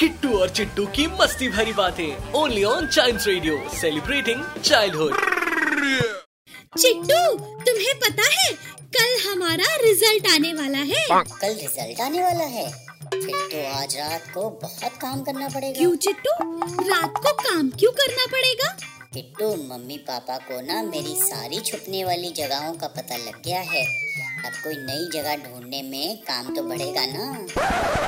Kittu और चिट्टू की मस्ती भरी बातें। Only on Child Radio celebrating childhood Chittu तुम्हें पता है कल हमारा रिज़ल्ट आने वाला है। कल रिज़ल्ट आने वाला है। फिर तो आज रात को बहुत काम करना पड़ेगा। क्यों चिट्टू? रात को काम क्यों करना पड़ेगा? किट्टू मम्मी पापा को ना मेरी सारी छुपने वाली जगहों का पता लग गया है। अब कोई नई जगह ढूँढने में काम तो बढ़ेगा ना।